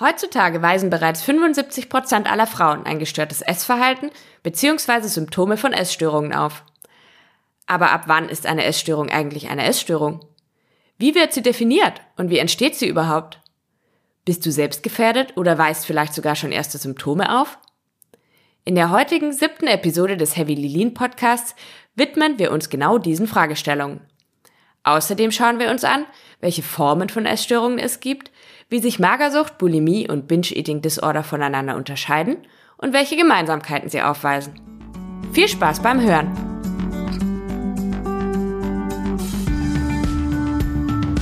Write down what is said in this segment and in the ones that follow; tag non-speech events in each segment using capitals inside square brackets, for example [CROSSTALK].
Heutzutage weisen bereits 75 Prozent aller Frauen ein gestörtes Essverhalten bzw. Symptome von Essstörungen auf. Aber ab wann ist eine Essstörung eigentlich eine Essstörung? Wie wird sie definiert und wie entsteht sie überhaupt? Bist du selbst gefährdet oder weist vielleicht sogar schon erste Symptome auf? In der heutigen siebten Episode des Heavy Lilin Podcasts widmen wir uns genau diesen Fragestellungen. Außerdem schauen wir uns an, welche Formen von Essstörungen es gibt, wie sich Magersucht, Bulimie und Binge-Eating Disorder voneinander unterscheiden und welche Gemeinsamkeiten sie aufweisen. Viel Spaß beim Hören!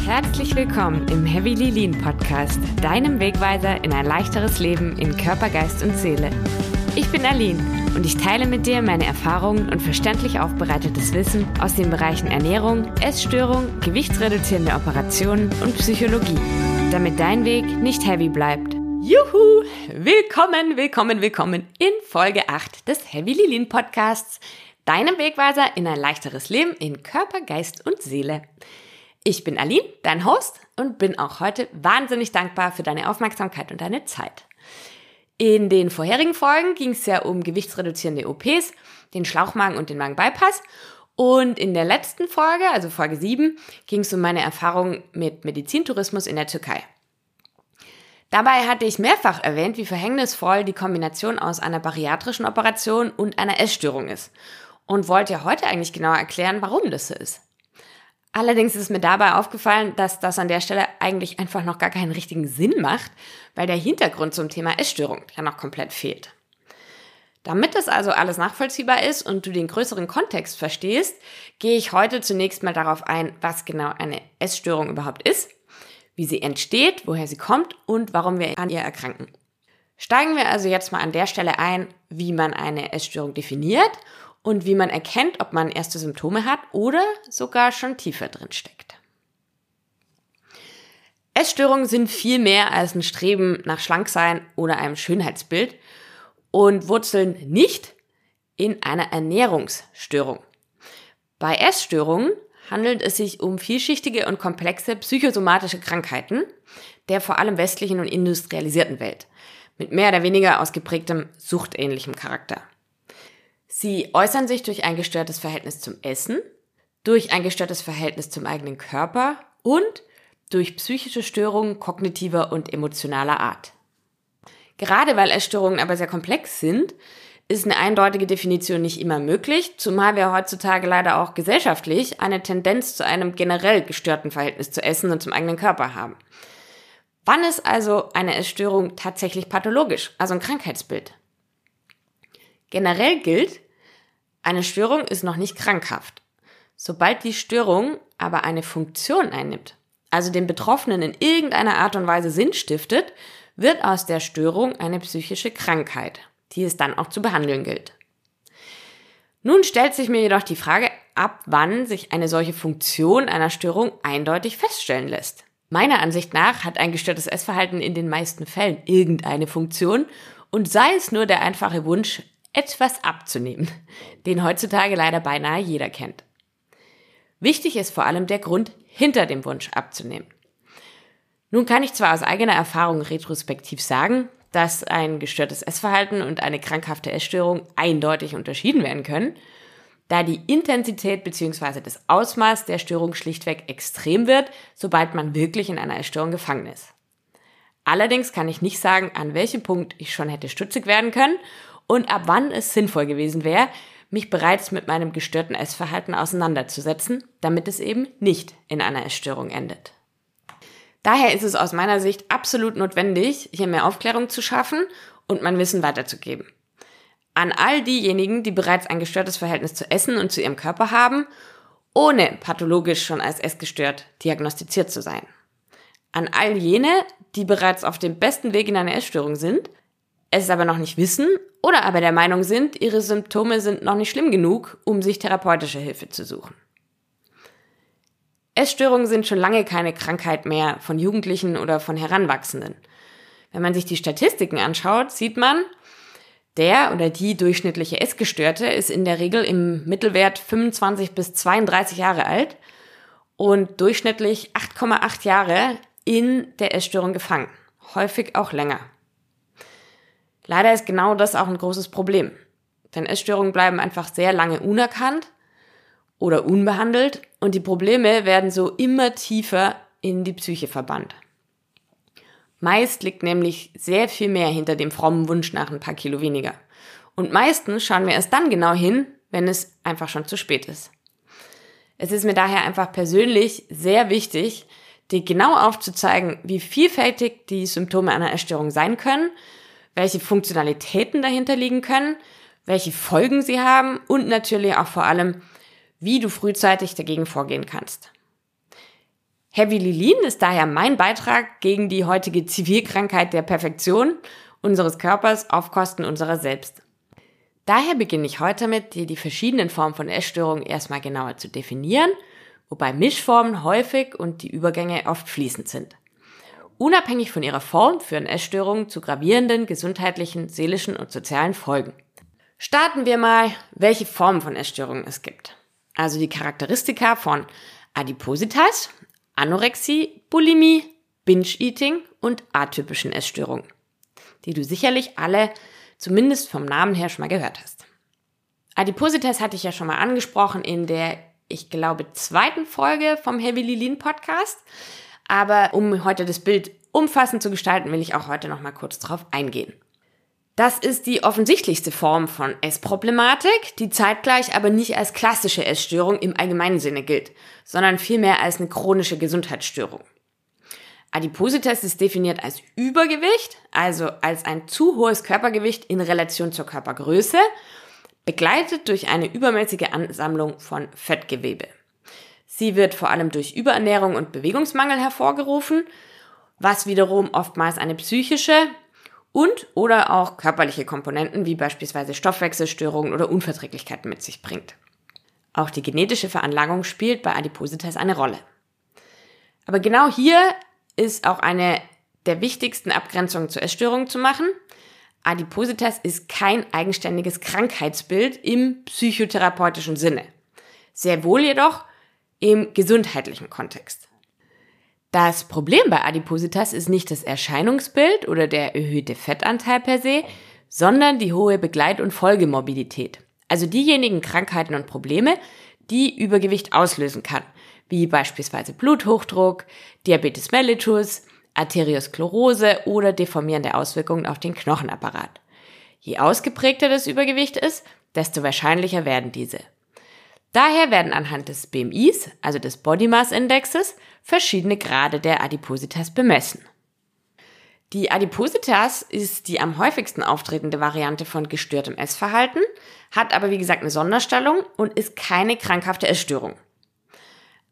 Herzlich willkommen im Heavy Lean Podcast, deinem Wegweiser in ein leichteres Leben in Körper, Geist und Seele. Ich bin Aline und ich teile mit dir meine Erfahrungen und verständlich aufbereitetes Wissen aus den Bereichen Ernährung, Essstörung, gewichtsreduzierende Operationen und Psychologie damit dein Weg nicht heavy bleibt. Juhu! Willkommen, willkommen, willkommen in Folge 8 des Heavy Lilin Podcasts, deinem Wegweiser in ein leichteres Leben in Körper, Geist und Seele. Ich bin Aline, dein Host und bin auch heute wahnsinnig dankbar für deine Aufmerksamkeit und deine Zeit. In den vorherigen Folgen ging es ja um gewichtsreduzierende OPs, den Schlauchmagen und den Magenbypass und in der letzten Folge, also Folge 7, ging es um meine Erfahrungen mit Medizintourismus in der Türkei. Dabei hatte ich mehrfach erwähnt, wie verhängnisvoll die Kombination aus einer bariatrischen Operation und einer Essstörung ist. Und wollte ja heute eigentlich genauer erklären, warum das so ist. Allerdings ist mir dabei aufgefallen, dass das an der Stelle eigentlich einfach noch gar keinen richtigen Sinn macht, weil der Hintergrund zum Thema Essstörung ja noch komplett fehlt. Damit das also alles nachvollziehbar ist und du den größeren Kontext verstehst, gehe ich heute zunächst mal darauf ein, was genau eine Essstörung überhaupt ist, wie sie entsteht, woher sie kommt und warum wir an ihr erkranken. Steigen wir also jetzt mal an der Stelle ein, wie man eine Essstörung definiert und wie man erkennt, ob man erste Symptome hat oder sogar schon tiefer drin steckt. Essstörungen sind viel mehr als ein Streben nach Schlanksein oder einem Schönheitsbild und wurzeln nicht in einer Ernährungsstörung. Bei Essstörungen handelt es sich um vielschichtige und komplexe psychosomatische Krankheiten der vor allem westlichen und industrialisierten Welt mit mehr oder weniger ausgeprägtem suchtähnlichem Charakter. Sie äußern sich durch ein gestörtes Verhältnis zum Essen, durch ein gestörtes Verhältnis zum eigenen Körper und durch psychische Störungen kognitiver und emotionaler Art. Gerade weil Essstörungen aber sehr komplex sind, ist eine eindeutige Definition nicht immer möglich, zumal wir heutzutage leider auch gesellschaftlich eine Tendenz zu einem generell gestörten Verhältnis zu Essen und zum eigenen Körper haben. Wann ist also eine Essstörung tatsächlich pathologisch, also ein Krankheitsbild? Generell gilt, eine Störung ist noch nicht krankhaft. Sobald die Störung aber eine Funktion einnimmt, also dem Betroffenen in irgendeiner Art und Weise Sinn stiftet, wird aus der Störung eine psychische Krankheit, die es dann auch zu behandeln gilt. Nun stellt sich mir jedoch die Frage, ab wann sich eine solche Funktion einer Störung eindeutig feststellen lässt. Meiner Ansicht nach hat ein gestörtes Essverhalten in den meisten Fällen irgendeine Funktion und sei es nur der einfache Wunsch, etwas abzunehmen, [LAUGHS] den heutzutage leider beinahe jeder kennt. Wichtig ist vor allem der Grund hinter dem Wunsch abzunehmen. Nun kann ich zwar aus eigener Erfahrung retrospektiv sagen, dass ein gestörtes Essverhalten und eine krankhafte Essstörung eindeutig unterschieden werden können, da die Intensität bzw. das Ausmaß der Störung schlichtweg extrem wird, sobald man wirklich in einer Essstörung gefangen ist. Allerdings kann ich nicht sagen, an welchem Punkt ich schon hätte stutzig werden können und ab wann es sinnvoll gewesen wäre, mich bereits mit meinem gestörten Essverhalten auseinanderzusetzen, damit es eben nicht in einer Essstörung endet. Daher ist es aus meiner Sicht absolut notwendig, hier mehr Aufklärung zu schaffen und mein Wissen weiterzugeben. An all diejenigen, die bereits ein gestörtes Verhältnis zu Essen und zu ihrem Körper haben, ohne pathologisch schon als essgestört diagnostiziert zu sein. An all jene, die bereits auf dem besten Weg in eine Essstörung sind, es aber noch nicht wissen oder aber der Meinung sind, ihre Symptome sind noch nicht schlimm genug, um sich therapeutische Hilfe zu suchen. Essstörungen sind schon lange keine Krankheit mehr von Jugendlichen oder von Heranwachsenden. Wenn man sich die Statistiken anschaut, sieht man, der oder die durchschnittliche Essgestörte ist in der Regel im Mittelwert 25 bis 32 Jahre alt und durchschnittlich 8,8 Jahre in der Essstörung gefangen. häufig auch länger. Leider ist genau das auch ein großes Problem. Denn Essstörungen bleiben einfach sehr lange unerkannt oder unbehandelt und die Probleme werden so immer tiefer in die Psyche verbannt. Meist liegt nämlich sehr viel mehr hinter dem frommen Wunsch nach ein paar Kilo weniger. Und meistens schauen wir erst dann genau hin, wenn es einfach schon zu spät ist. Es ist mir daher einfach persönlich sehr wichtig, dir genau aufzuzeigen, wie vielfältig die Symptome einer Essstörung sein können, welche Funktionalitäten dahinter liegen können, welche Folgen sie haben und natürlich auch vor allem, wie du frühzeitig dagegen vorgehen kannst. Heavy Lilin ist daher mein Beitrag gegen die heutige Zivilkrankheit der Perfektion unseres Körpers auf Kosten unserer selbst. Daher beginne ich heute mit, dir die verschiedenen Formen von Essstörungen erstmal genauer zu definieren, wobei Mischformen häufig und die Übergänge oft fließend sind. Unabhängig von ihrer Form führen Essstörungen zu gravierenden gesundheitlichen, seelischen und sozialen Folgen. Starten wir mal, welche Formen von Essstörungen es gibt. Also die Charakteristika von Adipositas, Anorexie, Bulimie, Binge-Eating und atypischen Essstörungen, die du sicherlich alle zumindest vom Namen her schon mal gehört hast. Adipositas hatte ich ja schon mal angesprochen in der, ich glaube, zweiten Folge vom Heavy Lilin Podcast. Aber um heute das Bild umfassend zu gestalten, will ich auch heute noch mal kurz darauf eingehen. Das ist die offensichtlichste Form von Essproblematik, die zeitgleich aber nicht als klassische Essstörung im allgemeinen Sinne gilt, sondern vielmehr als eine chronische Gesundheitsstörung. Adipositas ist definiert als Übergewicht, also als ein zu hohes Körpergewicht in Relation zur Körpergröße, begleitet durch eine übermäßige Ansammlung von Fettgewebe. Sie wird vor allem durch Überernährung und Bewegungsmangel hervorgerufen, was wiederum oftmals eine psychische und oder auch körperliche Komponenten wie beispielsweise Stoffwechselstörungen oder Unverträglichkeiten mit sich bringt. Auch die genetische Veranlagung spielt bei Adipositas eine Rolle. Aber genau hier ist auch eine der wichtigsten Abgrenzungen zur Essstörung zu machen. Adipositas ist kein eigenständiges Krankheitsbild im psychotherapeutischen Sinne. Sehr wohl jedoch im gesundheitlichen Kontext. Das Problem bei Adipositas ist nicht das Erscheinungsbild oder der erhöhte Fettanteil per se, sondern die hohe Begleit- und Folgemorbidität. Also diejenigen Krankheiten und Probleme, die Übergewicht auslösen kann, wie beispielsweise Bluthochdruck, Diabetes mellitus, Arteriosklerose oder deformierende Auswirkungen auf den Knochenapparat. Je ausgeprägter das Übergewicht ist, desto wahrscheinlicher werden diese. Daher werden anhand des BMIs, also des Body Mass Indexes, verschiedene Grade der Adipositas bemessen. Die Adipositas ist die am häufigsten auftretende Variante von gestörtem Essverhalten, hat aber wie gesagt eine Sonderstellung und ist keine krankhafte Essstörung.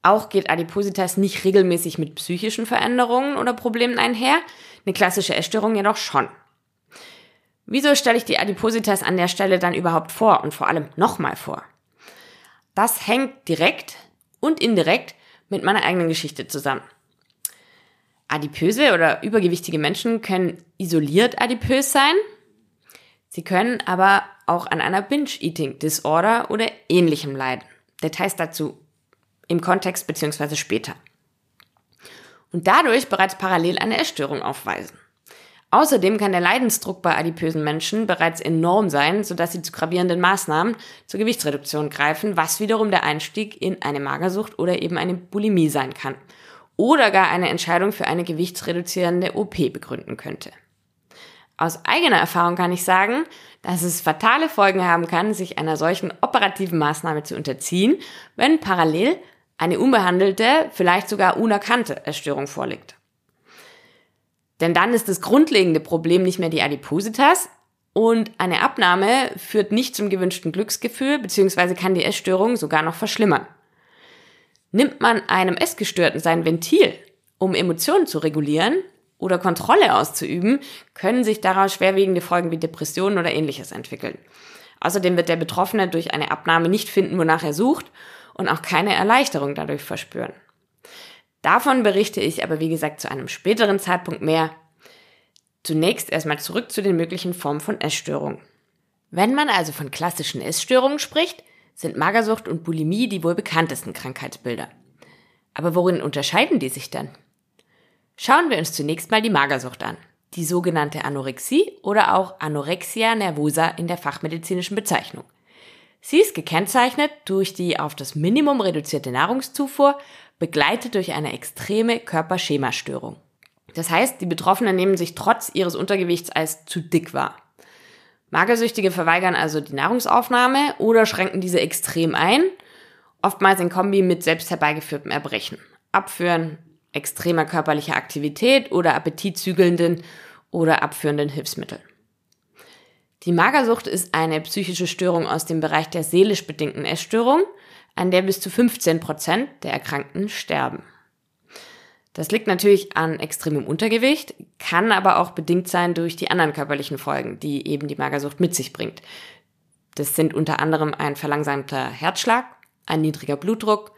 Auch geht Adipositas nicht regelmäßig mit psychischen Veränderungen oder Problemen einher, eine klassische Essstörung jedoch schon. Wieso stelle ich die Adipositas an der Stelle dann überhaupt vor und vor allem nochmal vor? Das hängt direkt und indirekt mit meiner eigenen Geschichte zusammen. Adipöse oder übergewichtige Menschen können isoliert adipös sein. Sie können aber auch an einer Binge-Eating-Disorder oder ähnlichem leiden. Details dazu im Kontext bzw. später. Und dadurch bereits parallel eine Essstörung aufweisen. Außerdem kann der Leidensdruck bei adipösen Menschen bereits enorm sein, sodass sie zu gravierenden Maßnahmen zur Gewichtsreduktion greifen, was wiederum der Einstieg in eine Magersucht oder eben eine Bulimie sein kann. Oder gar eine Entscheidung für eine gewichtsreduzierende OP begründen könnte. Aus eigener Erfahrung kann ich sagen, dass es fatale Folgen haben kann, sich einer solchen operativen Maßnahme zu unterziehen, wenn parallel eine unbehandelte, vielleicht sogar unerkannte Erstörung vorliegt. Denn dann ist das grundlegende Problem nicht mehr die Adipositas und eine Abnahme führt nicht zum gewünschten Glücksgefühl bzw. kann die Essstörung sogar noch verschlimmern. Nimmt man einem Essgestörten sein Ventil, um Emotionen zu regulieren oder Kontrolle auszuüben, können sich daraus schwerwiegende Folgen wie Depressionen oder ähnliches entwickeln. Außerdem wird der Betroffene durch eine Abnahme nicht finden, wonach er sucht und auch keine Erleichterung dadurch verspüren. Davon berichte ich aber wie gesagt zu einem späteren Zeitpunkt mehr. Zunächst erstmal zurück zu den möglichen Formen von Essstörungen. Wenn man also von klassischen Essstörungen spricht, sind Magersucht und Bulimie die wohl bekanntesten Krankheitsbilder. Aber worin unterscheiden die sich denn? Schauen wir uns zunächst mal die Magersucht an, die sogenannte Anorexie oder auch Anorexia nervosa in der fachmedizinischen Bezeichnung. Sie ist gekennzeichnet durch die auf das Minimum reduzierte Nahrungszufuhr, begleitet durch eine extreme Körperschemastörung. Das heißt, die Betroffenen nehmen sich trotz ihres Untergewichts als zu dick wahr. Magersüchtige verweigern also die Nahrungsaufnahme oder schränken diese extrem ein, oftmals in Kombi mit selbst herbeigeführtem Erbrechen. Abführen extremer körperlicher Aktivität oder appetitzügelnden oder abführenden Hilfsmitteln. Die Magersucht ist eine psychische Störung aus dem Bereich der seelisch bedingten Essstörung, an der bis zu 15 Prozent der Erkrankten sterben. Das liegt natürlich an extremem Untergewicht, kann aber auch bedingt sein durch die anderen körperlichen Folgen, die eben die Magersucht mit sich bringt. Das sind unter anderem ein verlangsamter Herzschlag, ein niedriger Blutdruck,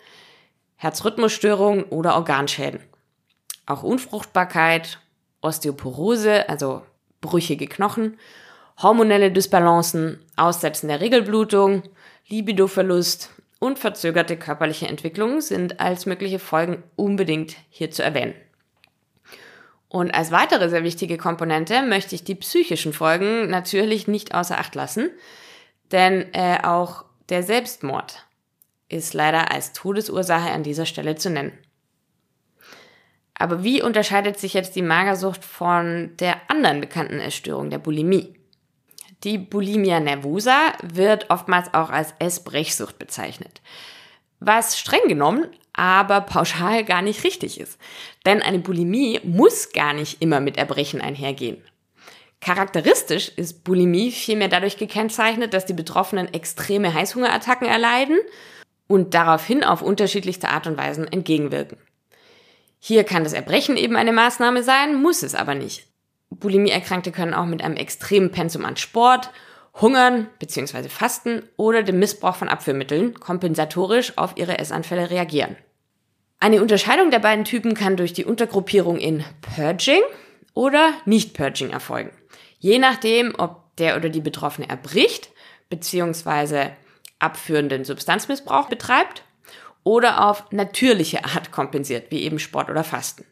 Herzrhythmusstörungen oder Organschäden. Auch Unfruchtbarkeit, Osteoporose, also brüchige Knochen, hormonelle Dysbalancen, Aussetzen der Regelblutung, Libidoverlust, und verzögerte körperliche Entwicklung sind als mögliche Folgen unbedingt hier zu erwähnen. Und als weitere sehr wichtige Komponente möchte ich die psychischen Folgen natürlich nicht außer Acht lassen, denn äh, auch der Selbstmord ist leider als Todesursache an dieser Stelle zu nennen. Aber wie unterscheidet sich jetzt die Magersucht von der anderen bekannten Essstörung, der Bulimie? Die Bulimia nervosa wird oftmals auch als Essbrechsucht bezeichnet. Was streng genommen aber pauschal gar nicht richtig ist. Denn eine Bulimie muss gar nicht immer mit Erbrechen einhergehen. Charakteristisch ist Bulimie vielmehr dadurch gekennzeichnet, dass die Betroffenen extreme Heißhungerattacken erleiden und daraufhin auf unterschiedlichste Art und Weisen entgegenwirken. Hier kann das Erbrechen eben eine Maßnahme sein, muss es aber nicht. Bulimie-Erkrankte können auch mit einem extremen Pensum an Sport, Hungern bzw. Fasten oder dem Missbrauch von Abführmitteln kompensatorisch auf ihre Essanfälle reagieren. Eine Unterscheidung der beiden Typen kann durch die Untergruppierung in Purging oder Nicht-Purging erfolgen. Je nachdem, ob der oder die Betroffene erbricht bzw. abführenden Substanzmissbrauch betreibt oder auf natürliche Art kompensiert, wie eben Sport oder Fasten.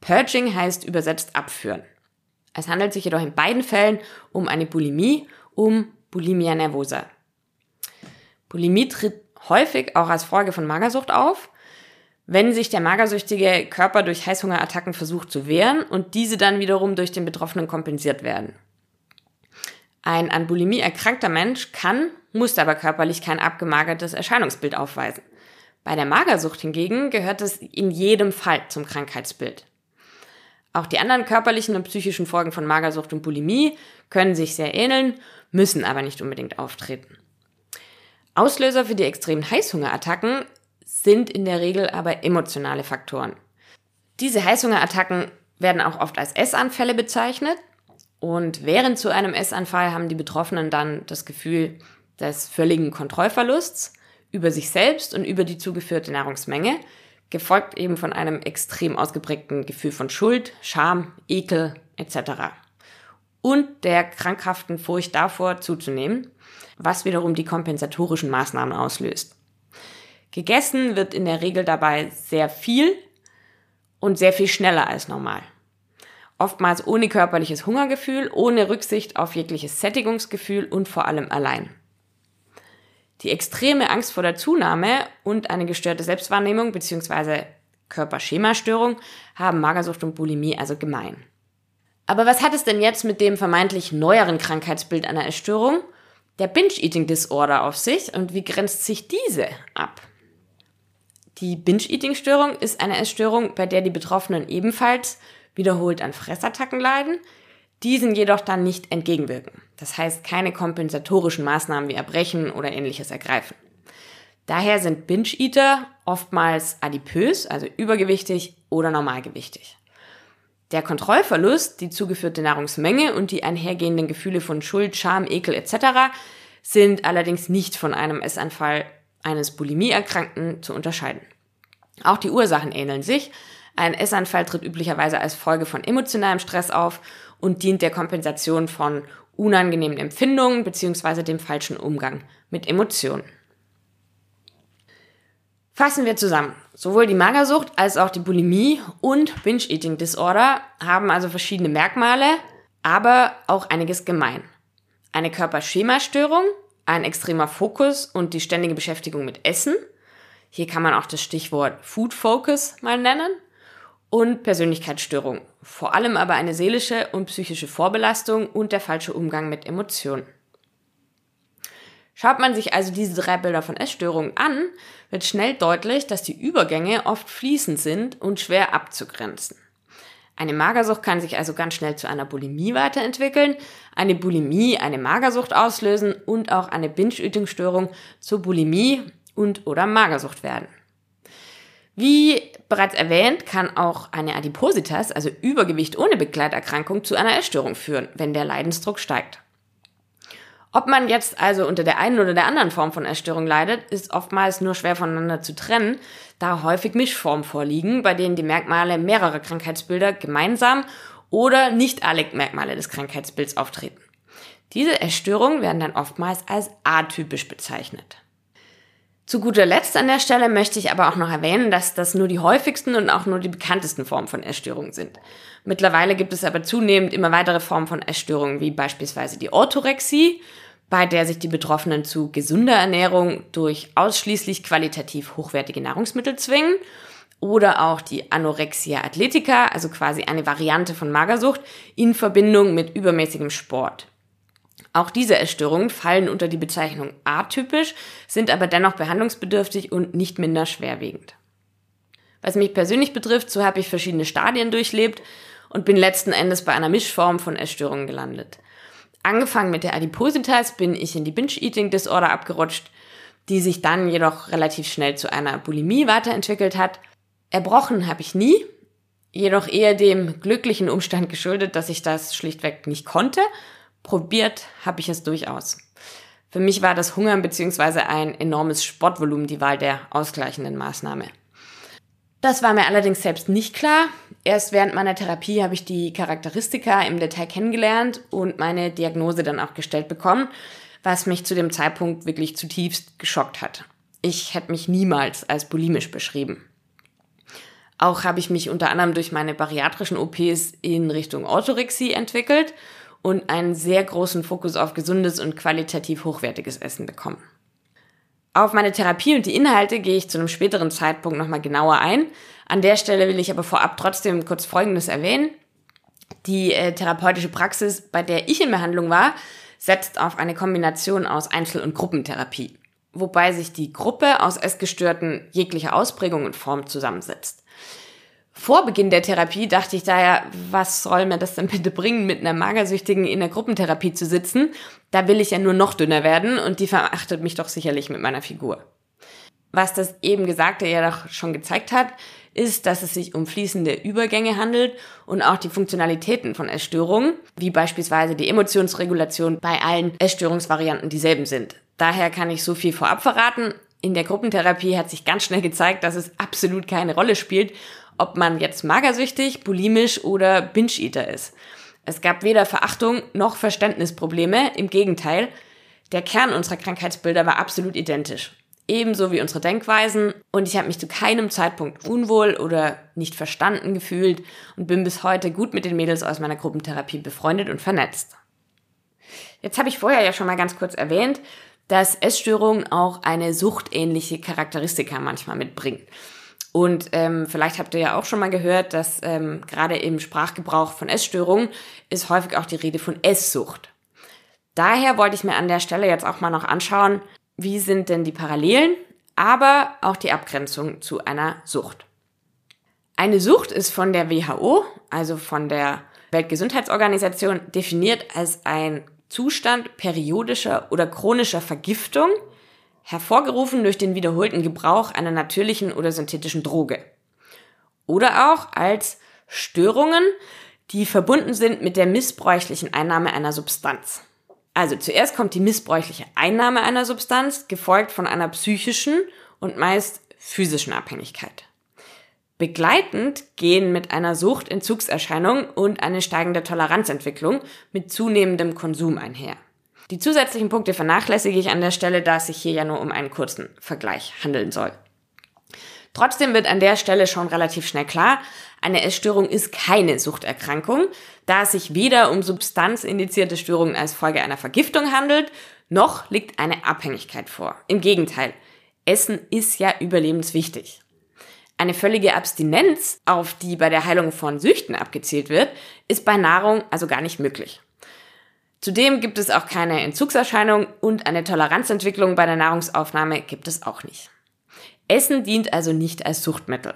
Purging heißt übersetzt abführen. Es handelt sich jedoch in beiden Fällen um eine Bulimie, um Bulimia nervosa. Bulimie tritt häufig auch als Folge von Magersucht auf, wenn sich der magersüchtige Körper durch Heißhungerattacken versucht zu wehren und diese dann wiederum durch den Betroffenen kompensiert werden. Ein an Bulimie erkrankter Mensch kann, muss aber körperlich kein abgemagertes Erscheinungsbild aufweisen. Bei der Magersucht hingegen gehört es in jedem Fall zum Krankheitsbild. Auch die anderen körperlichen und psychischen Folgen von Magersucht und Bulimie können sich sehr ähneln, müssen aber nicht unbedingt auftreten. Auslöser für die extremen Heißhungerattacken sind in der Regel aber emotionale Faktoren. Diese Heißhungerattacken werden auch oft als Essanfälle bezeichnet und während zu einem Essanfall haben die Betroffenen dann das Gefühl des völligen Kontrollverlusts über sich selbst und über die zugeführte Nahrungsmenge, gefolgt eben von einem extrem ausgeprägten Gefühl von Schuld, Scham, Ekel etc. Und der krankhaften Furcht davor zuzunehmen, was wiederum die kompensatorischen Maßnahmen auslöst. Gegessen wird in der Regel dabei sehr viel und sehr viel schneller als normal. Oftmals ohne körperliches Hungergefühl, ohne Rücksicht auf jegliches Sättigungsgefühl und vor allem allein. Die extreme Angst vor der Zunahme und eine gestörte Selbstwahrnehmung bzw. Körperschemastörung haben Magersucht und Bulimie also gemein. Aber was hat es denn jetzt mit dem vermeintlich neueren Krankheitsbild einer Essstörung, der Binge-Eating Disorder, auf sich und wie grenzt sich diese ab? Die Binge-Eating-Störung ist eine Essstörung, bei der die Betroffenen ebenfalls wiederholt an Fressattacken leiden, diesen jedoch dann nicht entgegenwirken. Das heißt, keine kompensatorischen Maßnahmen wie Erbrechen oder ähnliches ergreifen. Daher sind Binge-Eater oftmals adipös, also übergewichtig oder normalgewichtig. Der Kontrollverlust, die zugeführte Nahrungsmenge und die einhergehenden Gefühle von Schuld, Scham, Ekel etc. sind allerdings nicht von einem Essanfall eines Bulimie-Erkrankten zu unterscheiden. Auch die Ursachen ähneln sich. Ein Essanfall tritt üblicherweise als Folge von emotionalem Stress auf und dient der Kompensation von unangenehmen Empfindungen bzw. dem falschen Umgang mit Emotionen. Fassen wir zusammen. Sowohl die Magersucht als auch die Bulimie und Binge-Eating Disorder haben also verschiedene Merkmale, aber auch einiges gemein. Eine Körperschemastörung, ein extremer Fokus und die ständige Beschäftigung mit Essen. Hier kann man auch das Stichwort Food Focus mal nennen. Und Persönlichkeitsstörung, vor allem aber eine seelische und psychische Vorbelastung und der falsche Umgang mit Emotionen. Schaut man sich also diese drei Bilder von Essstörungen an, wird schnell deutlich, dass die Übergänge oft fließend sind und schwer abzugrenzen. Eine Magersucht kann sich also ganz schnell zu einer Bulimie weiterentwickeln, eine Bulimie eine Magersucht auslösen und auch eine Binge-Eating-Störung zur Bulimie und oder Magersucht werden. Wie bereits erwähnt, kann auch eine Adipositas, also Übergewicht ohne Begleiterkrankung, zu einer Essstörung führen, wenn der Leidensdruck steigt. Ob man jetzt also unter der einen oder der anderen Form von Essstörung leidet, ist oftmals nur schwer voneinander zu trennen, da häufig Mischformen vorliegen, bei denen die Merkmale mehrerer Krankheitsbilder gemeinsam oder nicht alle Merkmale des Krankheitsbilds auftreten. Diese Essstörungen werden dann oftmals als atypisch bezeichnet. Zu guter Letzt an der Stelle möchte ich aber auch noch erwähnen, dass das nur die häufigsten und auch nur die bekanntesten Formen von Essstörungen sind. Mittlerweile gibt es aber zunehmend immer weitere Formen von Essstörungen, wie beispielsweise die Orthorexie, bei der sich die Betroffenen zu gesunder Ernährung durch ausschließlich qualitativ hochwertige Nahrungsmittel zwingen, oder auch die Anorexia athletica, also quasi eine Variante von Magersucht, in Verbindung mit übermäßigem Sport. Auch diese Essstörungen fallen unter die Bezeichnung atypisch, sind aber dennoch behandlungsbedürftig und nicht minder schwerwiegend. Was mich persönlich betrifft, so habe ich verschiedene Stadien durchlebt und bin letzten Endes bei einer Mischform von Essstörungen gelandet. Angefangen mit der Adipositas bin ich in die Binge-Eating Disorder abgerutscht, die sich dann jedoch relativ schnell zu einer Bulimie weiterentwickelt hat. Erbrochen habe ich nie, jedoch eher dem glücklichen Umstand geschuldet, dass ich das schlichtweg nicht konnte Probiert habe ich es durchaus. Für mich war das Hungern bzw. ein enormes Sportvolumen die Wahl der ausgleichenden Maßnahme. Das war mir allerdings selbst nicht klar. Erst während meiner Therapie habe ich die Charakteristika im Detail kennengelernt und meine Diagnose dann auch gestellt bekommen, was mich zu dem Zeitpunkt wirklich zutiefst geschockt hat. Ich hätte mich niemals als bulimisch beschrieben. Auch habe ich mich unter anderem durch meine bariatrischen OPs in Richtung Orthorexie entwickelt und einen sehr großen Fokus auf gesundes und qualitativ hochwertiges Essen bekommen. Auf meine Therapie und die Inhalte gehe ich zu einem späteren Zeitpunkt nochmal genauer ein. An der Stelle will ich aber vorab trotzdem kurz Folgendes erwähnen. Die äh, therapeutische Praxis, bei der ich in Behandlung war, setzt auf eine Kombination aus Einzel- und Gruppentherapie, wobei sich die Gruppe aus Essgestörten jeglicher Ausprägung und Form zusammensetzt. Vor Beginn der Therapie dachte ich daher, was soll mir das denn bitte bringen, mit einer Magersüchtigen in der Gruppentherapie zu sitzen? Da will ich ja nur noch dünner werden und die verachtet mich doch sicherlich mit meiner Figur. Was das eben Gesagte ja doch schon gezeigt hat, ist, dass es sich um fließende Übergänge handelt und auch die Funktionalitäten von Essstörungen, wie beispielsweise die Emotionsregulation bei allen Essstörungsvarianten dieselben sind. Daher kann ich so viel vorab verraten. In der Gruppentherapie hat sich ganz schnell gezeigt, dass es absolut keine Rolle spielt, ob man jetzt magersüchtig, bulimisch oder Binge-Eater ist. Es gab weder Verachtung noch Verständnisprobleme, im Gegenteil, der Kern unserer Krankheitsbilder war absolut identisch. Ebenso wie unsere Denkweisen und ich habe mich zu keinem Zeitpunkt unwohl oder nicht verstanden gefühlt und bin bis heute gut mit den Mädels aus meiner Gruppentherapie befreundet und vernetzt. Jetzt habe ich vorher ja schon mal ganz kurz erwähnt, dass Essstörungen auch eine suchtähnliche Charakteristika manchmal mitbringen. Und ähm, vielleicht habt ihr ja auch schon mal gehört, dass ähm, gerade im Sprachgebrauch von Essstörungen ist häufig auch die Rede von Esssucht. Daher wollte ich mir an der Stelle jetzt auch mal noch anschauen, wie sind denn die Parallelen, aber auch die Abgrenzung zu einer Sucht. Eine Sucht ist von der WHO, also von der Weltgesundheitsorganisation, definiert als ein Zustand periodischer oder chronischer Vergiftung, hervorgerufen durch den wiederholten Gebrauch einer natürlichen oder synthetischen Droge. Oder auch als Störungen, die verbunden sind mit der missbräuchlichen Einnahme einer Substanz. Also zuerst kommt die missbräuchliche Einnahme einer Substanz, gefolgt von einer psychischen und meist physischen Abhängigkeit. Begleitend gehen mit einer Sucht Entzugserscheinung und eine steigende Toleranzentwicklung mit zunehmendem Konsum einher. Die zusätzlichen Punkte vernachlässige ich an der Stelle, da es sich hier ja nur um einen kurzen Vergleich handeln soll. Trotzdem wird an der Stelle schon relativ schnell klar, eine Essstörung ist keine Suchterkrankung, da es sich weder um substanzindizierte Störungen als Folge einer Vergiftung handelt, noch liegt eine Abhängigkeit vor. Im Gegenteil, Essen ist ja überlebenswichtig. Eine völlige Abstinenz, auf die bei der Heilung von Süchten abgezielt wird, ist bei Nahrung also gar nicht möglich. Zudem gibt es auch keine Entzugserscheinung und eine Toleranzentwicklung bei der Nahrungsaufnahme gibt es auch nicht. Essen dient also nicht als Suchtmittel.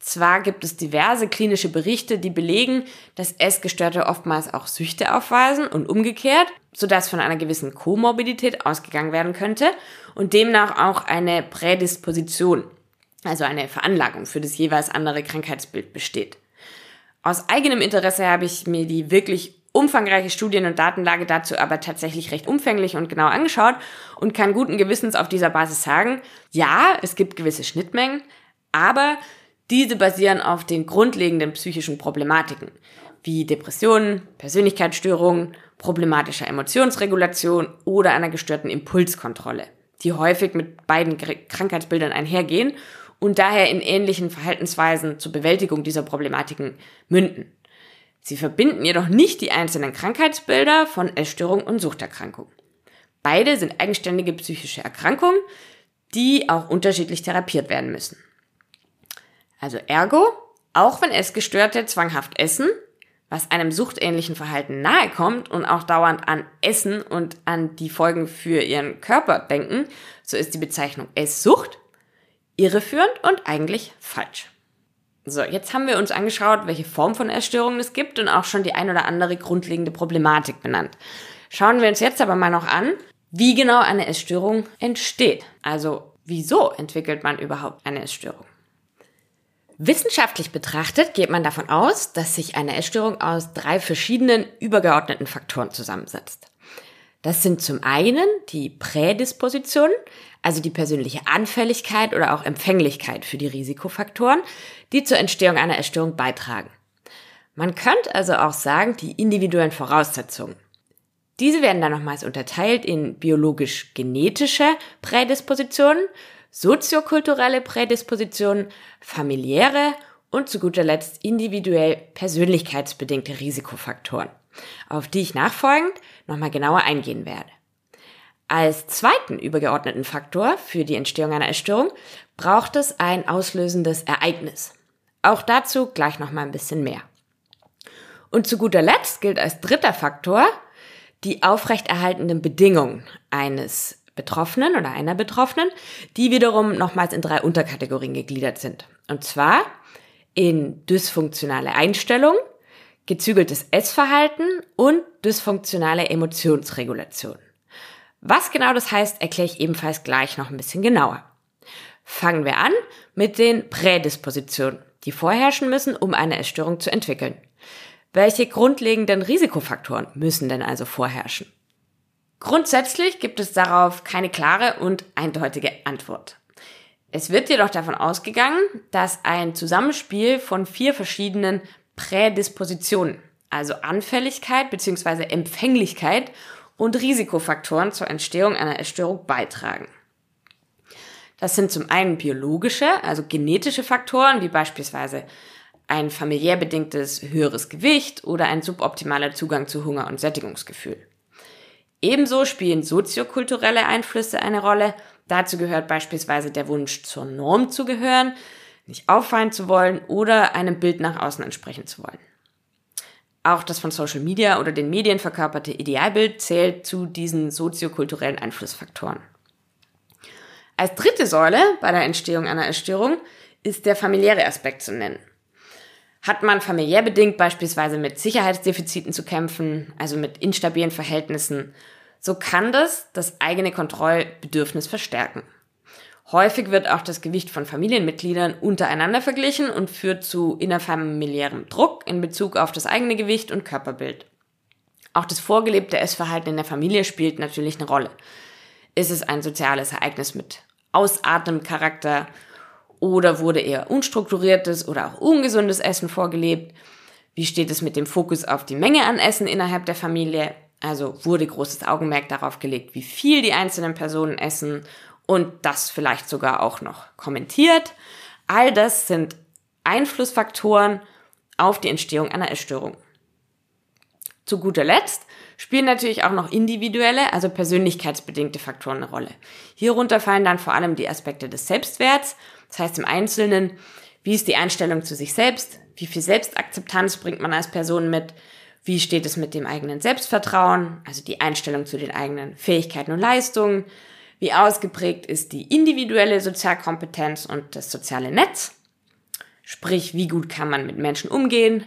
Zwar gibt es diverse klinische Berichte, die belegen, dass Essgestörte oftmals auch Süchte aufweisen und umgekehrt, sodass von einer gewissen Komorbidität ausgegangen werden könnte und demnach auch eine Prädisposition, also eine Veranlagung für das jeweils andere Krankheitsbild besteht. Aus eigenem Interesse habe ich mir die wirklich umfangreiche Studien- und Datenlage dazu aber tatsächlich recht umfänglich und genau angeschaut und kann guten Gewissens auf dieser Basis sagen, ja, es gibt gewisse Schnittmengen, aber diese basieren auf den grundlegenden psychischen Problematiken, wie Depressionen, Persönlichkeitsstörungen, problematischer Emotionsregulation oder einer gestörten Impulskontrolle, die häufig mit beiden Krankheitsbildern einhergehen und daher in ähnlichen Verhaltensweisen zur Bewältigung dieser Problematiken münden. Sie verbinden jedoch nicht die einzelnen Krankheitsbilder von Essstörung und Suchterkrankung. Beide sind eigenständige psychische Erkrankungen, die auch unterschiedlich therapiert werden müssen. Also ergo, auch wenn Essgestörte zwanghaft essen, was einem suchtähnlichen Verhalten nahe kommt und auch dauernd an Essen und an die Folgen für ihren Körper denken, so ist die Bezeichnung Esssucht irreführend und eigentlich falsch. So, jetzt haben wir uns angeschaut, welche Form von Essstörungen es gibt und auch schon die ein oder andere grundlegende Problematik benannt. Schauen wir uns jetzt aber mal noch an, wie genau eine Essstörung entsteht. Also, wieso entwickelt man überhaupt eine Essstörung? Wissenschaftlich betrachtet geht man davon aus, dass sich eine Essstörung aus drei verschiedenen übergeordneten Faktoren zusammensetzt. Das sind zum einen die Prädispositionen, also die persönliche Anfälligkeit oder auch Empfänglichkeit für die Risikofaktoren, die zur Entstehung einer Essstörung beitragen. Man könnte also auch sagen, die individuellen Voraussetzungen. Diese werden dann nochmals unterteilt in biologisch-genetische Prädispositionen soziokulturelle Prädispositionen, familiäre und zu guter Letzt individuell persönlichkeitsbedingte Risikofaktoren, auf die ich nachfolgend nochmal genauer eingehen werde. Als zweiten übergeordneten Faktor für die Entstehung einer Essstörung braucht es ein auslösendes Ereignis. Auch dazu gleich nochmal ein bisschen mehr. Und zu guter Letzt gilt als dritter Faktor die aufrechterhaltenden Bedingungen eines Betroffenen oder einer Betroffenen, die wiederum nochmals in drei Unterkategorien gegliedert sind. Und zwar in dysfunktionale Einstellung, gezügeltes Essverhalten und dysfunktionale Emotionsregulation. Was genau das heißt, erkläre ich ebenfalls gleich noch ein bisschen genauer. Fangen wir an mit den Prädispositionen, die vorherrschen müssen, um eine Essstörung zu entwickeln. Welche grundlegenden Risikofaktoren müssen denn also vorherrschen? Grundsätzlich gibt es darauf keine klare und eindeutige Antwort. Es wird jedoch davon ausgegangen, dass ein Zusammenspiel von vier verschiedenen Prädispositionen, also Anfälligkeit bzw. Empfänglichkeit und Risikofaktoren zur Entstehung einer Essstörung beitragen. Das sind zum einen biologische, also genetische Faktoren, wie beispielsweise ein familiär bedingtes höheres Gewicht oder ein suboptimaler Zugang zu Hunger und Sättigungsgefühl. Ebenso spielen soziokulturelle Einflüsse eine Rolle. Dazu gehört beispielsweise der Wunsch, zur Norm zu gehören, nicht auffallen zu wollen oder einem Bild nach außen entsprechen zu wollen. Auch das von Social Media oder den Medien verkörperte Idealbild zählt zu diesen soziokulturellen Einflussfaktoren. Als dritte Säule bei der Entstehung einer Essstörung ist der familiäre Aspekt zu nennen. Hat man familiär bedingt beispielsweise mit Sicherheitsdefiziten zu kämpfen, also mit instabilen Verhältnissen, so kann das das eigene Kontrollbedürfnis verstärken. Häufig wird auch das Gewicht von Familienmitgliedern untereinander verglichen und führt zu innerfamiliärem Druck in Bezug auf das eigene Gewicht und Körperbild. Auch das vorgelebte Essverhalten in der Familie spielt natürlich eine Rolle. Ist es ein soziales Ereignis mit Ausatmencharakter oder wurde eher unstrukturiertes oder auch ungesundes Essen vorgelebt? Wie steht es mit dem Fokus auf die Menge an Essen innerhalb der Familie? Also wurde großes Augenmerk darauf gelegt, wie viel die einzelnen Personen essen und das vielleicht sogar auch noch kommentiert. All das sind Einflussfaktoren auf die Entstehung einer Essstörung. Zu guter Letzt spielen natürlich auch noch individuelle, also persönlichkeitsbedingte Faktoren eine Rolle. Hierunter fallen dann vor allem die Aspekte des Selbstwerts, das heißt im Einzelnen, wie ist die Einstellung zu sich selbst, wie viel Selbstakzeptanz bringt man als Person mit, wie steht es mit dem eigenen Selbstvertrauen, also die Einstellung zu den eigenen Fähigkeiten und Leistungen, wie ausgeprägt ist die individuelle Sozialkompetenz und das soziale Netz, sprich wie gut kann man mit Menschen umgehen,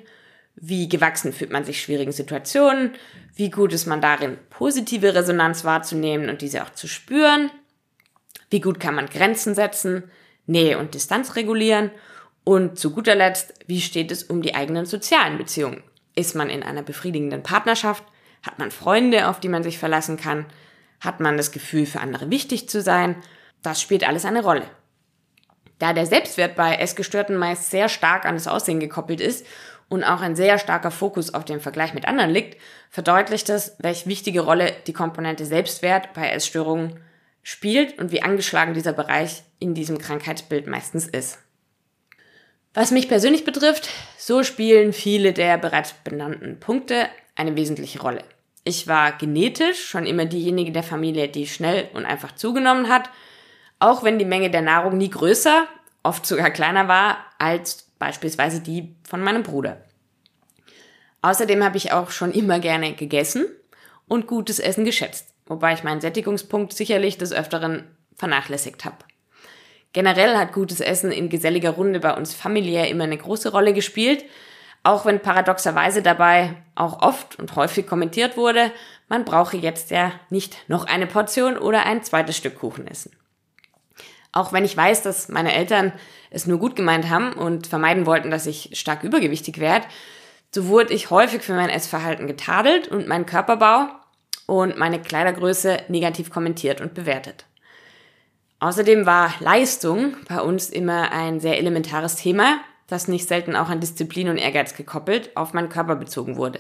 wie gewachsen fühlt man sich schwierigen Situationen, wie gut ist man darin, positive Resonanz wahrzunehmen und diese auch zu spüren, wie gut kann man Grenzen setzen, Nähe und Distanz regulieren und zu guter Letzt, wie steht es um die eigenen sozialen Beziehungen? Ist man in einer befriedigenden Partnerschaft? Hat man Freunde, auf die man sich verlassen kann? Hat man das Gefühl, für andere wichtig zu sein? Das spielt alles eine Rolle. Da der Selbstwert bei Essgestörten meist sehr stark an das Aussehen gekoppelt ist und auch ein sehr starker Fokus auf den Vergleich mit anderen liegt, verdeutlicht es, welche wichtige Rolle die Komponente Selbstwert bei Essstörungen spielt und wie angeschlagen dieser Bereich in diesem Krankheitsbild meistens ist. Was mich persönlich betrifft, so spielen viele der bereits benannten Punkte eine wesentliche Rolle. Ich war genetisch schon immer diejenige der Familie, die schnell und einfach zugenommen hat, auch wenn die Menge der Nahrung nie größer, oft sogar kleiner war als beispielsweise die von meinem Bruder. Außerdem habe ich auch schon immer gerne gegessen und gutes Essen geschätzt, wobei ich meinen Sättigungspunkt sicherlich des Öfteren vernachlässigt habe. Generell hat gutes Essen in geselliger Runde bei uns familiär immer eine große Rolle gespielt, auch wenn paradoxerweise dabei auch oft und häufig kommentiert wurde, man brauche jetzt ja nicht noch eine Portion oder ein zweites Stück Kuchen essen. Auch wenn ich weiß, dass meine Eltern es nur gut gemeint haben und vermeiden wollten, dass ich stark übergewichtig werde, so wurde ich häufig für mein Essverhalten getadelt und meinen Körperbau und meine Kleidergröße negativ kommentiert und bewertet. Außerdem war Leistung bei uns immer ein sehr elementares Thema, das nicht selten auch an Disziplin und Ehrgeiz gekoppelt auf meinen Körper bezogen wurde.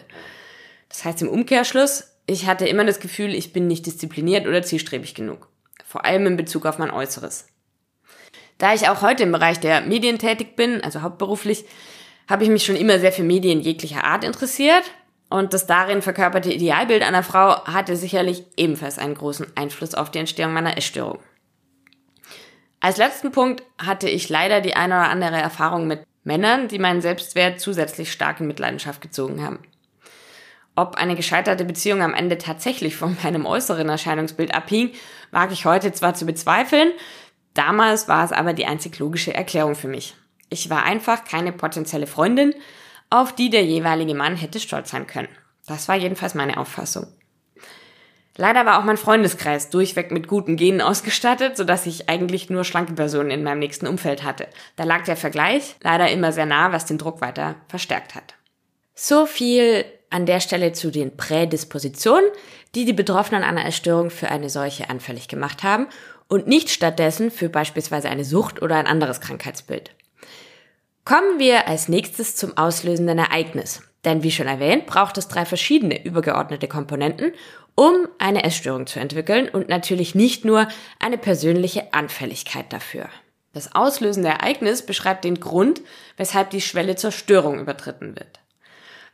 Das heißt im Umkehrschluss, ich hatte immer das Gefühl, ich bin nicht diszipliniert oder zielstrebig genug. Vor allem in Bezug auf mein Äußeres. Da ich auch heute im Bereich der Medien tätig bin, also hauptberuflich, habe ich mich schon immer sehr für Medien jeglicher Art interessiert und das darin verkörperte Idealbild einer Frau hatte sicherlich ebenfalls einen großen Einfluss auf die Entstehung meiner Essstörung. Als letzten Punkt hatte ich leider die eine oder andere Erfahrung mit Männern, die meinen Selbstwert zusätzlich stark in Mitleidenschaft gezogen haben. Ob eine gescheiterte Beziehung am Ende tatsächlich von meinem äußeren Erscheinungsbild abhing, wage ich heute zwar zu bezweifeln, Damals war es aber die einzig logische Erklärung für mich. Ich war einfach keine potenzielle Freundin, auf die der jeweilige Mann hätte stolz sein können. Das war jedenfalls meine Auffassung. Leider war auch mein Freundeskreis durchweg mit guten Genen ausgestattet, sodass ich eigentlich nur schlanke Personen in meinem nächsten Umfeld hatte. Da lag der Vergleich leider immer sehr nah, was den Druck weiter verstärkt hat. So viel an der Stelle zu den Prädispositionen, die die Betroffenen einer Erstörung für eine solche anfällig gemacht haben und nicht stattdessen für beispielsweise eine Sucht oder ein anderes Krankheitsbild. Kommen wir als nächstes zum auslösenden Ereignis. Denn wie schon erwähnt, braucht es drei verschiedene übergeordnete Komponenten, um eine Essstörung zu entwickeln und natürlich nicht nur eine persönliche Anfälligkeit dafür. Das auslösende Ereignis beschreibt den Grund, weshalb die Schwelle zur Störung übertreten wird.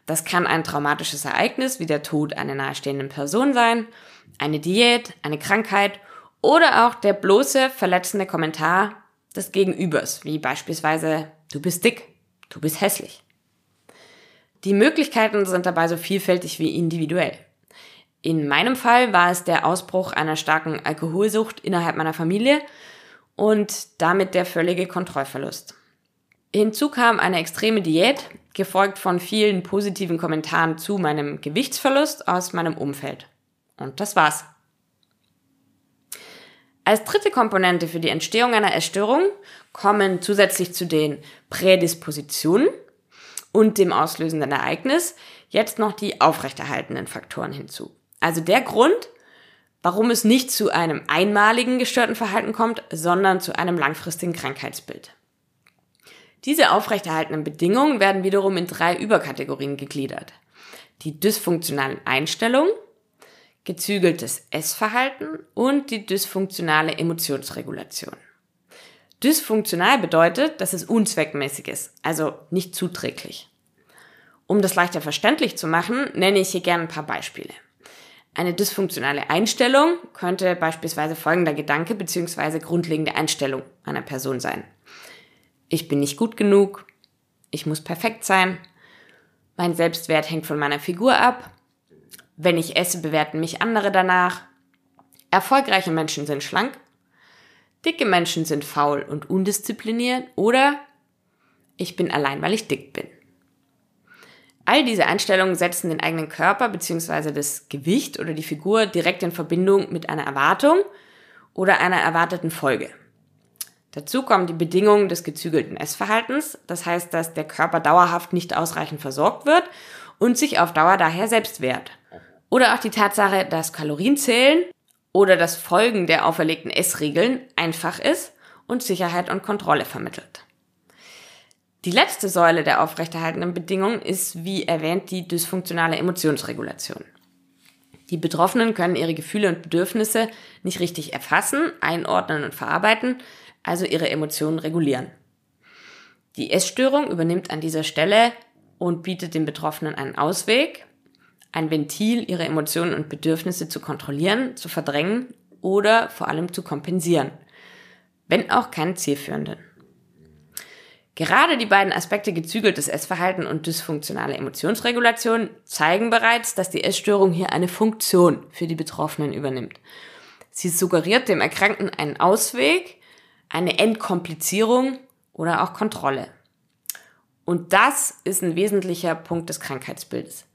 Das kann ein traumatisches Ereignis wie der Tod einer nahestehenden Person sein, eine Diät, eine Krankheit oder auch der bloße verletzende Kommentar des Gegenübers, wie beispielsweise du bist dick, du bist hässlich. Die Möglichkeiten sind dabei so vielfältig wie individuell. In meinem Fall war es der Ausbruch einer starken Alkoholsucht innerhalb meiner Familie und damit der völlige Kontrollverlust. Hinzu kam eine extreme Diät, gefolgt von vielen positiven Kommentaren zu meinem Gewichtsverlust aus meinem Umfeld. Und das war's. Als dritte Komponente für die Entstehung einer Essstörung kommen zusätzlich zu den Prädispositionen und dem auslösenden Ereignis jetzt noch die aufrechterhaltenden Faktoren hinzu. Also der Grund, warum es nicht zu einem einmaligen gestörten Verhalten kommt, sondern zu einem langfristigen Krankheitsbild. Diese aufrechterhaltenen Bedingungen werden wiederum in drei Überkategorien gegliedert. Die dysfunktionalen Einstellungen, gezügeltes Essverhalten und die dysfunktionale Emotionsregulation. Dysfunktional bedeutet, dass es unzweckmäßig ist, also nicht zuträglich. Um das leichter verständlich zu machen, nenne ich hier gerne ein paar Beispiele. Eine dysfunktionale Einstellung könnte beispielsweise folgender Gedanke bzw. grundlegende Einstellung einer Person sein. Ich bin nicht gut genug, ich muss perfekt sein, mein Selbstwert hängt von meiner Figur ab, wenn ich esse, bewerten mich andere danach, erfolgreiche Menschen sind schlank, dicke Menschen sind faul und undiszipliniert oder ich bin allein, weil ich dick bin. All diese Einstellungen setzen den eigenen Körper bzw. das Gewicht oder die Figur direkt in Verbindung mit einer Erwartung oder einer erwarteten Folge. Dazu kommen die Bedingungen des gezügelten Essverhaltens, das heißt, dass der Körper dauerhaft nicht ausreichend versorgt wird und sich auf Dauer daher selbst wehrt. Oder auch die Tatsache, dass Kalorienzählen oder das Folgen der auferlegten Essregeln einfach ist und Sicherheit und Kontrolle vermittelt. Die letzte Säule der aufrechterhaltenden Bedingungen ist, wie erwähnt, die dysfunktionale Emotionsregulation. Die Betroffenen können ihre Gefühle und Bedürfnisse nicht richtig erfassen, einordnen und verarbeiten, also ihre Emotionen regulieren. Die Essstörung übernimmt an dieser Stelle und bietet den Betroffenen einen Ausweg, ein Ventil, ihre Emotionen und Bedürfnisse zu kontrollieren, zu verdrängen oder vor allem zu kompensieren, wenn auch keinen zielführenden. Gerade die beiden Aspekte gezügeltes Essverhalten und dysfunktionale Emotionsregulation zeigen bereits, dass die Essstörung hier eine Funktion für die Betroffenen übernimmt. Sie suggeriert dem Erkrankten einen Ausweg, eine Entkomplizierung oder auch Kontrolle. Und das ist ein wesentlicher Punkt des Krankheitsbildes.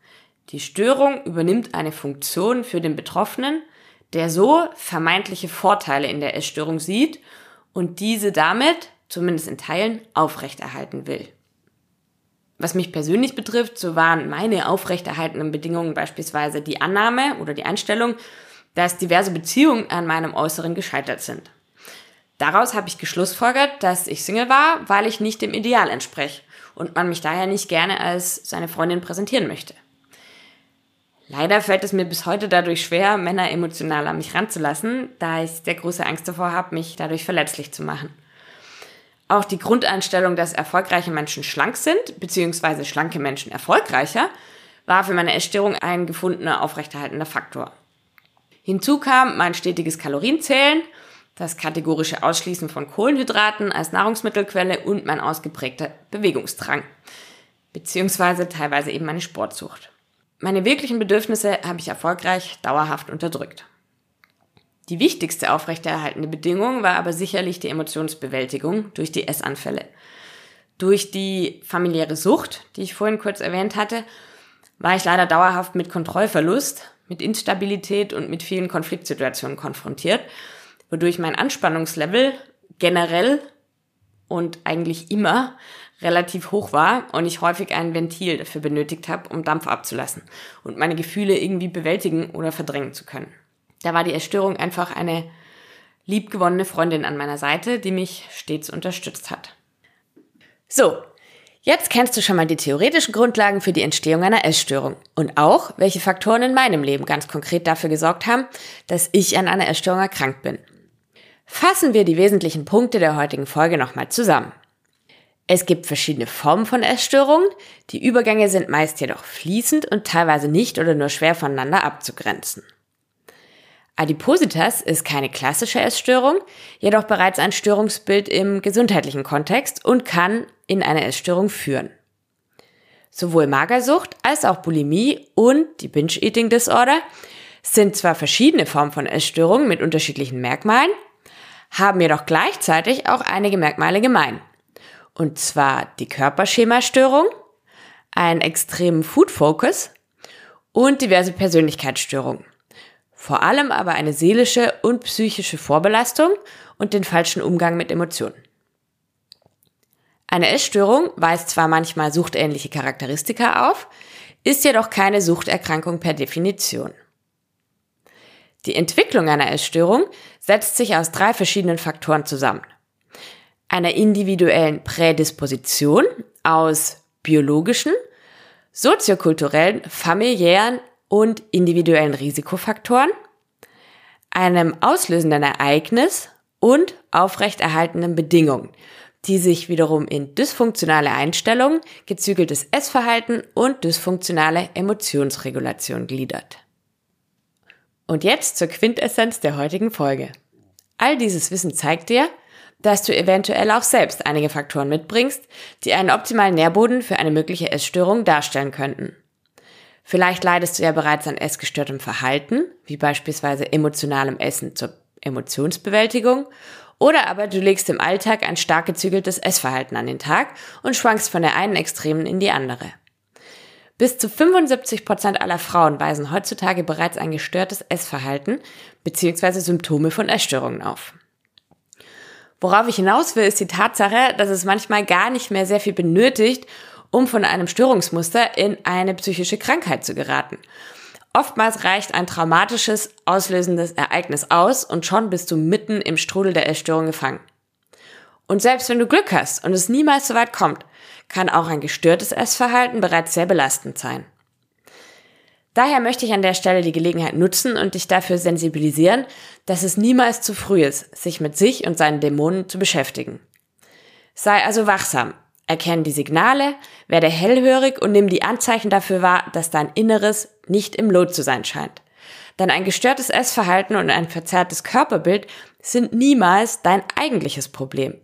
Die Störung übernimmt eine Funktion für den Betroffenen, der so vermeintliche Vorteile in der Essstörung sieht und diese damit zumindest in Teilen, aufrechterhalten will. Was mich persönlich betrifft, so waren meine aufrechterhaltenden Bedingungen beispielsweise die Annahme oder die Einstellung, dass diverse Beziehungen an meinem Äußeren gescheitert sind. Daraus habe ich geschlussfolgert, dass ich Single war, weil ich nicht dem Ideal entspreche und man mich daher nicht gerne als seine Freundin präsentieren möchte. Leider fällt es mir bis heute dadurch schwer, Männer emotional an mich ranzulassen, da ich sehr große Angst davor habe, mich dadurch verletzlich zu machen. Auch die Grundeinstellung, dass erfolgreiche Menschen schlank sind, beziehungsweise schlanke Menschen erfolgreicher, war für meine Essstörung ein gefundener aufrechterhaltender Faktor. Hinzu kam mein stetiges Kalorienzählen, das kategorische Ausschließen von Kohlenhydraten als Nahrungsmittelquelle und mein ausgeprägter Bewegungsdrang, beziehungsweise teilweise eben meine Sportsucht. Meine wirklichen Bedürfnisse habe ich erfolgreich dauerhaft unterdrückt. Die wichtigste aufrechterhaltende Bedingung war aber sicherlich die Emotionsbewältigung durch die Essanfälle. Durch die familiäre Sucht, die ich vorhin kurz erwähnt hatte, war ich leider dauerhaft mit Kontrollverlust, mit Instabilität und mit vielen Konfliktsituationen konfrontiert, wodurch mein Anspannungslevel generell und eigentlich immer relativ hoch war und ich häufig ein Ventil dafür benötigt habe, um Dampf abzulassen und meine Gefühle irgendwie bewältigen oder verdrängen zu können. Da war die Erstörung einfach eine liebgewonnene Freundin an meiner Seite, die mich stets unterstützt hat. So, jetzt kennst du schon mal die theoretischen Grundlagen für die Entstehung einer Essstörung und auch, welche Faktoren in meinem Leben ganz konkret dafür gesorgt haben, dass ich an einer Essstörung erkrankt bin. Fassen wir die wesentlichen Punkte der heutigen Folge nochmal zusammen. Es gibt verschiedene Formen von Essstörungen, die Übergänge sind meist jedoch fließend und teilweise nicht oder nur schwer voneinander abzugrenzen. Adipositas ist keine klassische Essstörung, jedoch bereits ein Störungsbild im gesundheitlichen Kontext und kann in eine Essstörung führen. Sowohl Magersucht als auch Bulimie und die Binge-Eating Disorder sind zwar verschiedene Formen von Essstörungen mit unterschiedlichen Merkmalen, haben jedoch gleichzeitig auch einige Merkmale gemein. Und zwar die Körperschemastörung, einen extremen Food Focus und diverse Persönlichkeitsstörungen. Vor allem aber eine seelische und psychische Vorbelastung und den falschen Umgang mit Emotionen. Eine Essstörung weist zwar manchmal suchtähnliche Charakteristika auf, ist jedoch keine Suchterkrankung per Definition. Die Entwicklung einer Essstörung setzt sich aus drei verschiedenen Faktoren zusammen. Einer individuellen Prädisposition aus biologischen, soziokulturellen, familiären und individuellen Risikofaktoren, einem auslösenden Ereignis und aufrechterhaltenden Bedingungen, die sich wiederum in dysfunktionale Einstellungen, gezügeltes Essverhalten und dysfunktionale Emotionsregulation gliedert. Und jetzt zur Quintessenz der heutigen Folge. All dieses Wissen zeigt dir, dass du eventuell auch selbst einige Faktoren mitbringst, die einen optimalen Nährboden für eine mögliche Essstörung darstellen könnten. Vielleicht leidest du ja bereits an essgestörtem Verhalten, wie beispielsweise emotionalem Essen zur Emotionsbewältigung, oder aber du legst im Alltag ein stark gezügeltes Essverhalten an den Tag und schwankst von der einen Extremen in die andere. Bis zu 75 Prozent aller Frauen weisen heutzutage bereits ein gestörtes Essverhalten bzw. Symptome von Essstörungen auf. Worauf ich hinaus will, ist die Tatsache, dass es manchmal gar nicht mehr sehr viel benötigt, um von einem Störungsmuster in eine psychische Krankheit zu geraten. Oftmals reicht ein traumatisches, auslösendes Ereignis aus und schon bist du mitten im Strudel der Essstörung gefangen. Und selbst wenn du Glück hast und es niemals so weit kommt, kann auch ein gestörtes Essverhalten bereits sehr belastend sein. Daher möchte ich an der Stelle die Gelegenheit nutzen und dich dafür sensibilisieren, dass es niemals zu früh ist, sich mit sich und seinen Dämonen zu beschäftigen. Sei also wachsam, erkenne die Signale, werde hellhörig und nimm die Anzeichen dafür wahr, dass dein Inneres nicht im Lot zu sein scheint. Denn ein gestörtes Essverhalten und ein verzerrtes Körperbild sind niemals dein eigentliches Problem.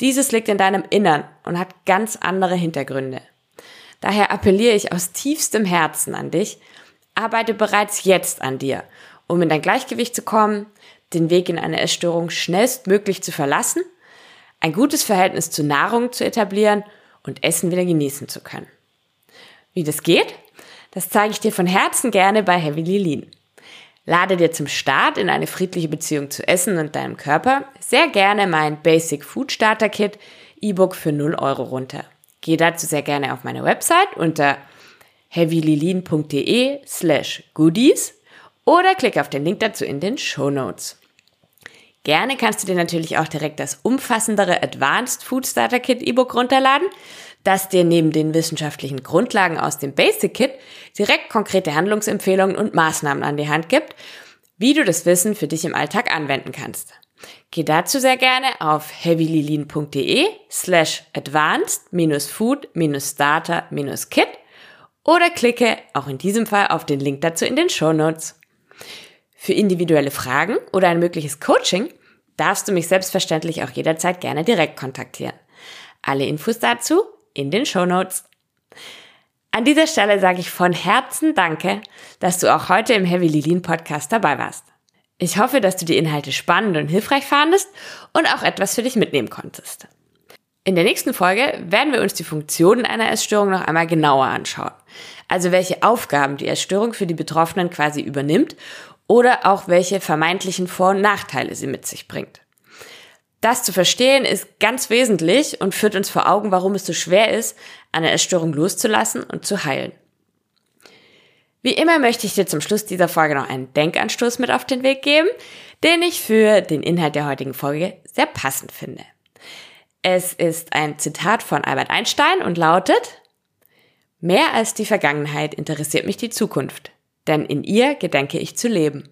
Dieses liegt in deinem Innern und hat ganz andere Hintergründe. Daher appelliere ich aus tiefstem Herzen an dich, arbeite bereits jetzt an dir, um in dein Gleichgewicht zu kommen, den Weg in eine Essstörung schnellstmöglich zu verlassen, ein gutes Verhältnis zu Nahrung zu etablieren und Essen wieder genießen zu können. Wie das geht? Das zeige ich dir von Herzen gerne bei Heavy Lilin. Lade dir zum Start in eine friedliche Beziehung zu Essen und deinem Körper sehr gerne mein Basic Food Starter Kit E-Book für 0 Euro runter. Geh dazu sehr gerne auf meine Website unter heavylilin.de slash goodies oder klick auf den Link dazu in den Show Notes. Gerne kannst du dir natürlich auch direkt das umfassendere Advanced Food Starter Kit E-Book runterladen, das dir neben den wissenschaftlichen Grundlagen aus dem Basic Kit direkt konkrete Handlungsempfehlungen und Maßnahmen an die Hand gibt, wie du das Wissen für dich im Alltag anwenden kannst. Geh dazu sehr gerne auf heavylilin.de slash advanced-food-starter-kit oder klicke auch in diesem Fall auf den Link dazu in den Show Notes. Für individuelle Fragen oder ein mögliches Coaching darfst du mich selbstverständlich auch jederzeit gerne direkt kontaktieren. Alle Infos dazu in den Show Notes. An dieser Stelle sage ich von Herzen Danke, dass du auch heute im Heavy Lilin Podcast dabei warst. Ich hoffe, dass du die Inhalte spannend und hilfreich fandest und auch etwas für dich mitnehmen konntest. In der nächsten Folge werden wir uns die Funktionen einer Essstörung noch einmal genauer anschauen. Also welche Aufgaben die Essstörung für die Betroffenen quasi übernimmt oder auch welche vermeintlichen Vor- und Nachteile sie mit sich bringt. Das zu verstehen ist ganz wesentlich und führt uns vor Augen, warum es so schwer ist, eine Essstörung loszulassen und zu heilen. Wie immer möchte ich dir zum Schluss dieser Folge noch einen Denkanstoß mit auf den Weg geben, den ich für den Inhalt der heutigen Folge sehr passend finde. Es ist ein Zitat von Albert Einstein und lautet, Mehr als die Vergangenheit interessiert mich die Zukunft, denn in ihr gedenke ich zu leben.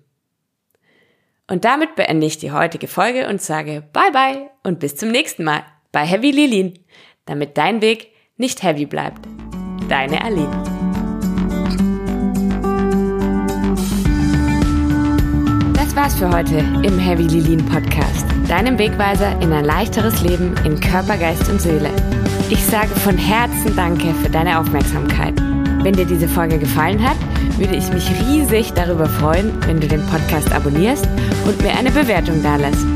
Und damit beende ich die heutige Folge und sage Bye bye und bis zum nächsten Mal bei Heavy Lilin, damit dein Weg nicht heavy bleibt. Deine Aline. War's für heute im Heavy Lilin Podcast, deinem Wegweiser in ein leichteres Leben in Körper, Geist und Seele. Ich sage von Herzen Danke für deine Aufmerksamkeit. Wenn dir diese Folge gefallen hat, würde ich mich riesig darüber freuen, wenn du den Podcast abonnierst und mir eine Bewertung dalässt.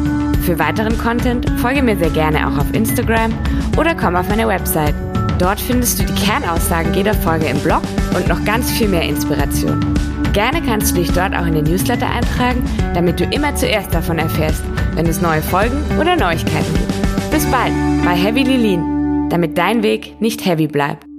Für weiteren Content folge mir sehr gerne auch auf Instagram oder komm auf meine Website. Dort findest du die Kernaussagen jeder Folge im Blog und noch ganz viel mehr Inspiration. Gerne kannst du dich dort auch in den Newsletter eintragen, damit du immer zuerst davon erfährst, wenn es neue Folgen oder Neuigkeiten gibt. Bis bald bei Heavy Lilin, damit dein Weg nicht heavy bleibt.